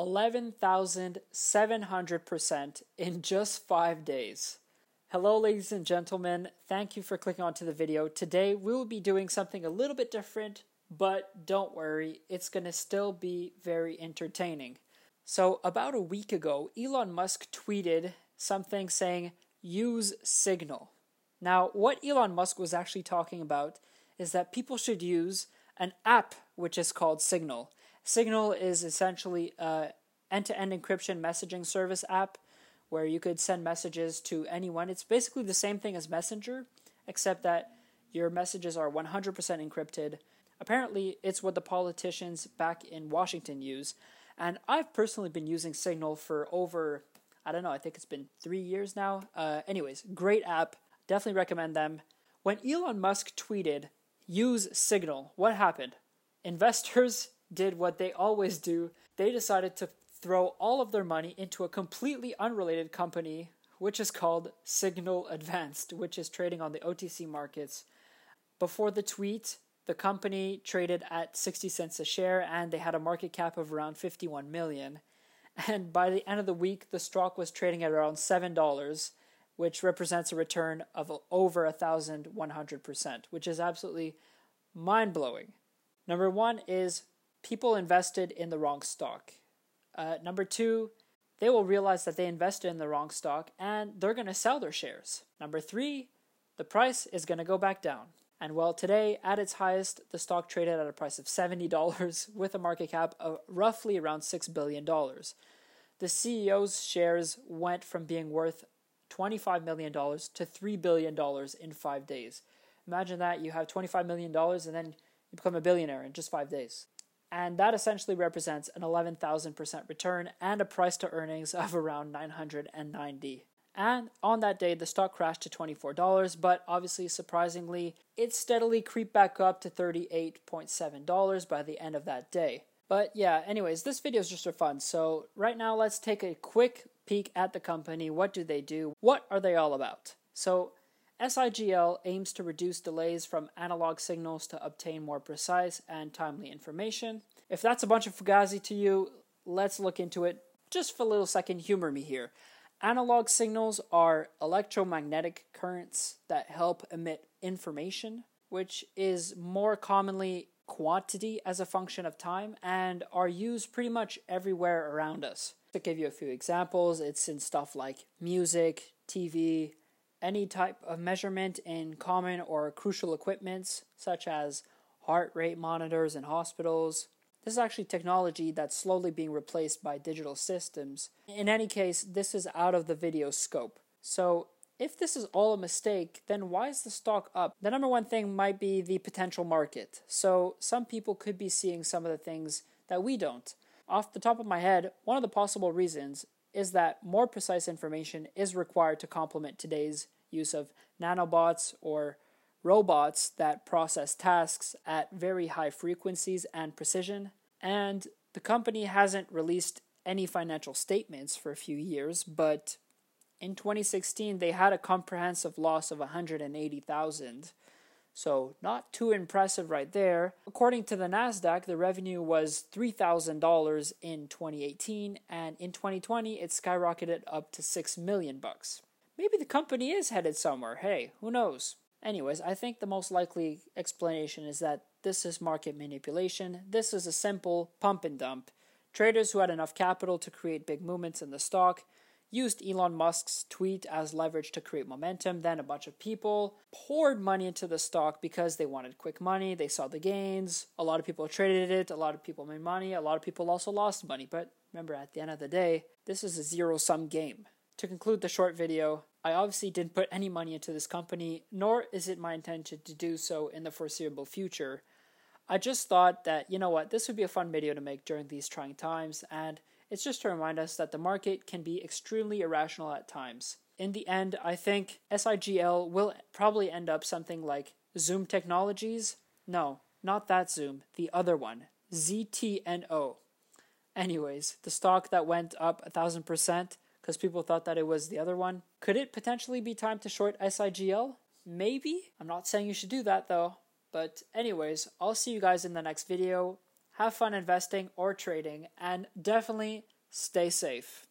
11,700% in just five days. Hello, ladies and gentlemen. Thank you for clicking onto the video. Today, we will be doing something a little bit different, but don't worry, it's going to still be very entertaining. So, about a week ago, Elon Musk tweeted something saying, use Signal. Now, what Elon Musk was actually talking about is that people should use an app which is called Signal. Signal is essentially a end-to-end encryption messaging service app where you could send messages to anyone. It's basically the same thing as Messenger, except that your messages are 100% encrypted. Apparently, it's what the politicians back in Washington use. And I've personally been using Signal for over, I don't know, I think it's been three years now. Uh, anyways, great app. Definitely recommend them. When Elon Musk tweeted, use Signal, what happened? Investors did what they always do. They decided to throw all of their money into a completely unrelated company, which is called Signal Advanced, which is trading on the OTC markets. Before the tweet, the company traded at 60 cents a share and they had a market cap of around 51 million. And by the end of the week, the stock was trading at around $7 which represents a return of over 1,100%, which is absolutely mind blowing. Number one is people invested in the wrong stock. Uh, number two, they will realize that they invested in the wrong stock and they're going to sell their shares. Number three, the price is going to go back down. And well, today at its highest, the stock traded at a price of $70 with a market cap of roughly around $6 billion. The CEO's shares went from being worth $25 million to $3 billion in five days. Imagine that you have $25 million and then you become a billionaire in just five days. And that essentially represents an 11,000% return and a price to earnings of around 990. And on that day, the stock crashed to $24, but obviously, surprisingly, it steadily creeped back up to $38.7 by the end of that day. But yeah, anyways, this video is just for fun. So, right now, let's take a quick peek at the company. What do they do? What are they all about? So, SIGL aims to reduce delays from analog signals to obtain more precise and timely information. If that's a bunch of fugazi to you, let's look into it. Just for a little second, humor me here. Analog signals are electromagnetic currents that help emit information, which is more commonly quantity as a function of time and are used pretty much everywhere around us. To give you a few examples, it's in stuff like music, TV, any type of measurement in common or crucial equipments, such as heart rate monitors in hospitals. This is actually technology that's slowly being replaced by digital systems. In any case, this is out of the video scope. So, if this is all a mistake, then why is the stock up? The number one thing might be the potential market. So, some people could be seeing some of the things that we don't. Off the top of my head, one of the possible reasons is that more precise information is required to complement today's use of nanobots or robots that process tasks at very high frequencies and precision. And the company hasn't released any financial statements for a few years, but in 2016 they had a comprehensive loss of 180,000 so, not too impressive right there. According to the Nasdaq, the revenue was $3,000 in 2018 and in 2020 it skyrocketed up to 6 million bucks. Maybe the company is headed somewhere. Hey, who knows? Anyways, I think the most likely explanation is that this is market manipulation. This is a simple pump and dump. Traders who had enough capital to create big movements in the stock used Elon Musk's tweet as leverage to create momentum. Then a bunch of people poured money into the stock because they wanted quick money. They saw the gains. A lot of people traded it. A lot of people made money. A lot of people also lost money. But remember, at the end of the day, this is a zero sum game. To conclude the short video, I obviously didn't put any money into this company, nor is it my intention to do so in the foreseeable future. I just thought that, you know what, this would be a fun video to make during these trying times, and it's just to remind us that the market can be extremely irrational at times. In the end, I think SIGL will probably end up something like Zoom Technologies. No, not that Zoom, the other one, ZTNO. Anyways, the stock that went up a thousand percent because people thought that it was the other one. Could it potentially be time to short SIGL? Maybe. I'm not saying you should do that though. But, anyways, I'll see you guys in the next video. Have fun investing or trading, and definitely stay safe.